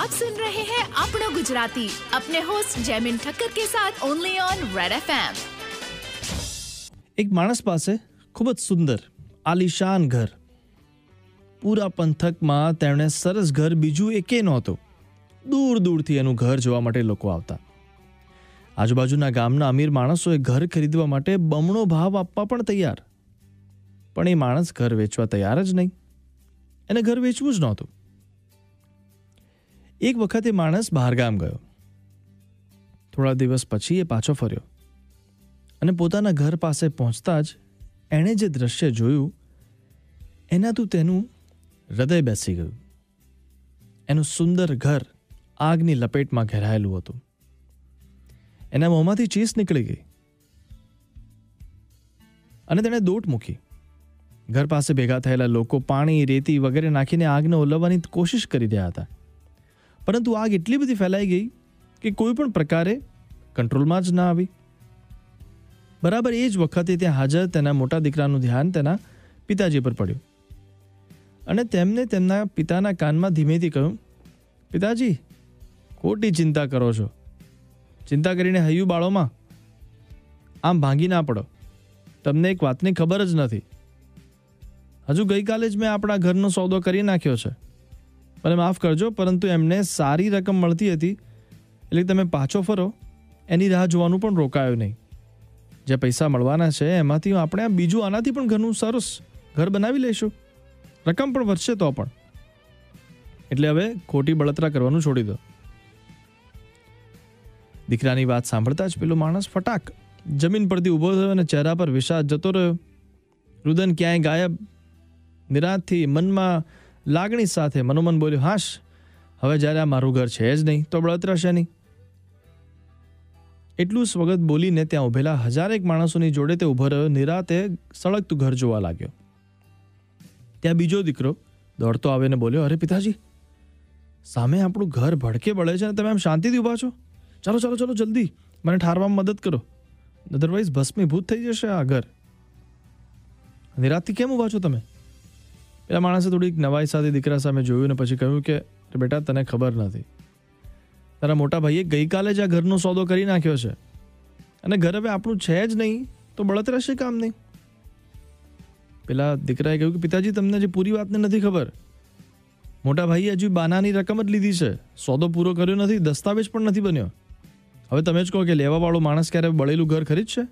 आप सुन रहे हैं अपना गुजराती अपने होस्ट जयमिन ठक्कर के साथ ओनली ऑन रेड एफएम એક માણસ પાસે ખૂબ જ સુંદર આલિશાન ઘર પૂરા પંથકમાં તેમણે સરસ ઘર બીજું એકે નહોતું દૂર દૂરથી એનું ઘર જોવા માટે લોકો આવતા આજુબાજુના ગામના અમીર માણસોએ ઘર ખરીદવા માટે બમણો ભાવ આપવા પણ તૈયાર પણ એ માણસ ઘર વેચવા તૈયાર જ નહીં એને ઘર વેચવું જ નહોતું એક વખત એ માણસ બહારગામ ગયો. થોડા દિવસ પછી એ પાછો ફર્યો અને પોતાના ઘર પાસે પહોંચતા જ એણે જે દ્રશ્ય જોયું એનાતું તેનું હૃદય બેસી ગયું. એનું સુંદર ઘર આગની લપેટમાં ઘેરાયેલું હતું. એના મોંમાંથી ચીસ નીકળી ગઈ. અને તેણે દોટ મૂકી. ઘર પાસે ભેગા થયેલા લોકો પાણી, રેતી વગેરે નાખીને આગને ઓલવવાની કોશિશ કરી રહ્યા હતા. પરંતુ આગ એટલી બધી ફેલાઈ ગઈ કે કોઈ પણ પ્રકારે કંટ્રોલમાં જ ના આવી. બરાબર એ જ વખતે ત્યાં હાજર તેના મોટા દીકરાનું ધ્યાન તેના પિતાજી પર પડ્યું. અને તેમને તેમના પિતાના કાનમાં ધીમેથી કહ્યું, પિતાજી, ખોટી ચિંતા કરો છો. ચિંતા કરીને હૈયું બાળોમાં આમ ભાંગી ના પડો. તમને એક વાતની ખબર જ નથી. હજુ ગઈકાલે જ મેં આપણા ઘરનો સોદો કરી નાખ્યો છે. મને માફ કરજો, પરંતુ એમને સારી રકમ મળતી હતી. એટલે તમે પાછો ફરો. એની રાહ જોવાનું પણ રોકાયો નહીં. જે પૈસા મળવાના છે, એમાંથી આપણે આ બીજું આનાથી પણ ઘરનું સરસ ઘર બનાવી લઈશું. રકમ પણ વધશે તો પણ. એટલે હવે ખોટી બળતરા કરવાનું છોડી દો. દીકરાની વાત સાંભળતા જ પેલો માણસ ફટાક જમીન પરથી ઊભો થયો અને ચહેરા પર વિષાદ જતો રહ્યો. રુદન ક્યાંય ગાયબ નિરાશથી મનમાં લાગણી સાથે મનોમન બોલ્યો, હાશ, હવે જ્યારે આ મારું ઘર છે જ નહીં, તો બળતરાશે નહીં. એટલું સ્વગત બોલીને ત્યાં ઉભેલા હજારેક માણસોની જોડે તે ઊભો રહ્યો, નિરાતે સળગતું ઘર જોવા લાગ્યો. ત્યાં બીજો દીકરો દોડતો આવીને બોલ્યો, અરે પિતાજી, સામે આપણું ઘર ભડકે બળે છે અને તમે આમ શાંતિથી ઊભા છો? ચાલો ચાલો ચાલો, જલ્દી, મને ઠારવામાં મદદ કરો. અધરવાઇઝ ભસ્મીભૂત થઈ જશે આ ઘર. નિરાતથી કેમ ઊભા છો તમે? પેલા માણસે થોડીક નવાઈ સાથે દીકરા સામે જોયું ને પછી કહ્યું કે, બેટા, તને ખબર નથી. તારા મોટા ભાઈએ ગઈકાલે જ આ ઘરનો સોદો કરી નાખ્યો છે. અને ઘર હવે આપણું છે જ નહીં, તો બળતરા છે કામ નહીં. પેલા દીકરાએ કહ્યું કે, પિતાજી, તમને જે પૂરી વાતને નથી ખબર. મોટા ભાઈએ હજુ બાનાની રકમ જ લીધી છે. સોદો પૂરો કર્યો નથી, દસ્તાવેજ પણ નથી બન્યો. હવે તમે જ કહો કે લેવાવાળો માણસ ક્યારે બળેલું ઘર ખરીદશે?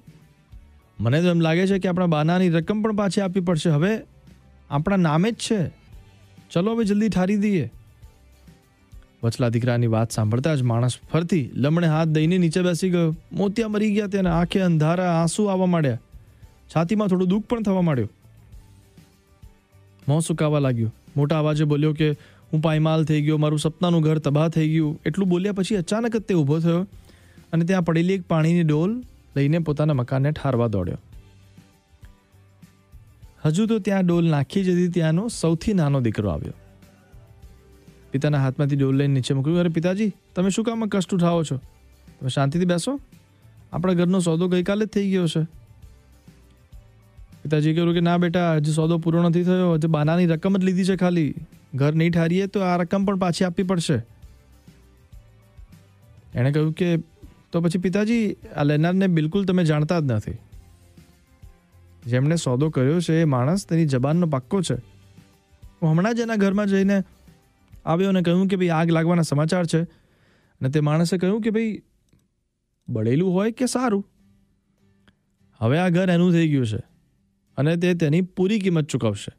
મને તો એમ લાગે છે કે આપણા બાનાની રકમ પણ પાછી આપવી પડશે. હવે આપણા નામે જ છે. ચલો હવે જલ્દી ઠારી દઈએ. વચલા દીકરાની વાત સાંભળતા જ માણસ ફરતી લમણે હાથ દઈને નીચે બેસી ગયો. મોતિયા મરી ગયા તેના આંખે અંધારા આંસુ આવવા માંડ્યા. છાતીમાં થોડું દુઃખ પણ થવા માંડ્યું. મોં સુકાવા લાગ્યું. મોટા અવાજે બોલ્યો કે, હું પાયમાલ થઈ ગયો, મારું સપનાનું ઘર તબાહ થઈ ગયું. એટલું બોલ્યા પછી અચાનક જ તે ઊભો થયો અને ત્યાં પડેલી એક પાણીની ડોલ લઈને પોતાના મકાનને ઠારવા દોડ્યો. હજુ તો ત્યાં ડોલ નાખી જતી ત્યાંનો સૌથી નાનો દીકરો આવ્યો. પિતાના હાથમાંથી ડોલ લઈને નીચે મૂક્યું. અરે પિતાજી, તમે શું કામ કષ્ટ ઉઠાવો છો? તમે શાંતિથી બેસો. આપણા ઘરનો સોદો ગઈકાલે જ થઈ ગયો છે. પિતાજી કહ્યું કે, ના બેટા, હજી સોદો પૂરો નથી થયો. હજી બાનાની રકમ જ લીધી છે ખાલી. ઘર નહીં ઠારીએ તો આ રકમ પણ પાછી આપવી પડશે. એણે કહ્યું કે, તો પછી પિતાજી, આ લેનારને બિલકુલ તમે જાણતા જ નથી. જેમણે સોદો કર્યો છે, એ માણસ તેની જબાનનો પાક્કો છે. હું હમણાં જ એના ઘરમાં જઈને આવ્યો અને કહ્યું કે ભાઈ આગ લાગવાના સમાચાર છે. અને તે માણસે કહ્યું કે ભાઈ, બળેલું હોય કે સારું? હવે આ ઘર એનું થઈ ગયું છે અને તે તેની પૂરી કિંમત ચૂકવશે.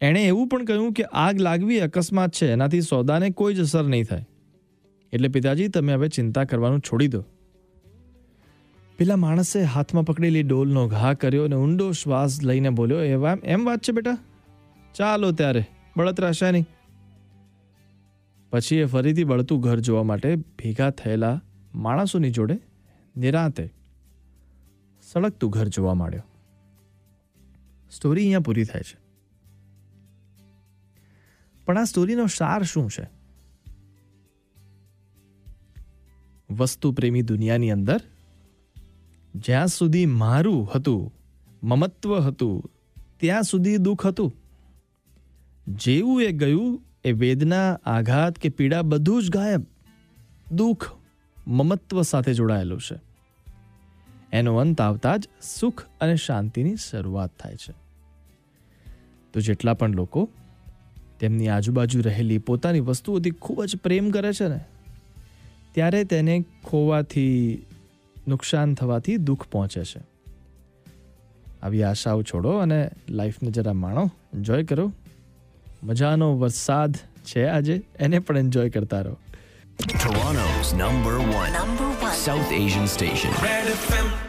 એણે એવું પણ કહ્યું કે આગ લાગવી અકસ્માત છે, એનાથી સોદાને કોઈ જ અસર નહીં થાય. એટલે પિતાજી, તમે હવે ચિંતા કરવાનું છોડી દો. પેલા માણસે હાથમાં પકડેલી ડોલનો ઘા કર્યો અને ઊંડો શ્વાસ લઈને બોલ્યો એવા એમ વાત છે બેટા? ચાલો ત્યારે બળતરાશા નહીં પછી એ ફરીથી બળતું ઘર જોવા માટે ભેગા થયેલા માણસોની જોડે નિરાંતે સળગતું ઘર જોવા માંડ્યો. સ્ટોરી અહીંયા પૂરી થાય છે. પણ આ સ્ટોરીનો સાર શું છે? વસ્તુ પ્રેમી દુનિયાની અંદર જ્યાં સુધી મારું હતું, મમત્વ હતું, ત્યાં સુધી દુઃખ હતું. જેવું એ ગયું, એ વેદના, આઘાત કે પીડા બધું જ ગાયબ. દુઃખ, મમત્વ સાથે જોડાયેલું છે. એનો અંત આવતા જ સુખ અને શાંતિની શરૂઆત થાય છે. તો જેટલા પણ લોકો તેમની આજુબાજુ રહેલી પોતાની વસ્તુઓથી ખૂબ જ પ્રેમ કરે છે ને, ત્યારે તેને ખોવાથી નુકસાન થવાથી દુઃખ પહોંચે છે આવી આશાઓ છોડો અને લાઈફને જરા માણો એન્જોય કરો મજાનો વરસાદ છે આજે એને પણ એન્જોય કરતા રહો Toronto's number one. Number one. South Asian station. Red FM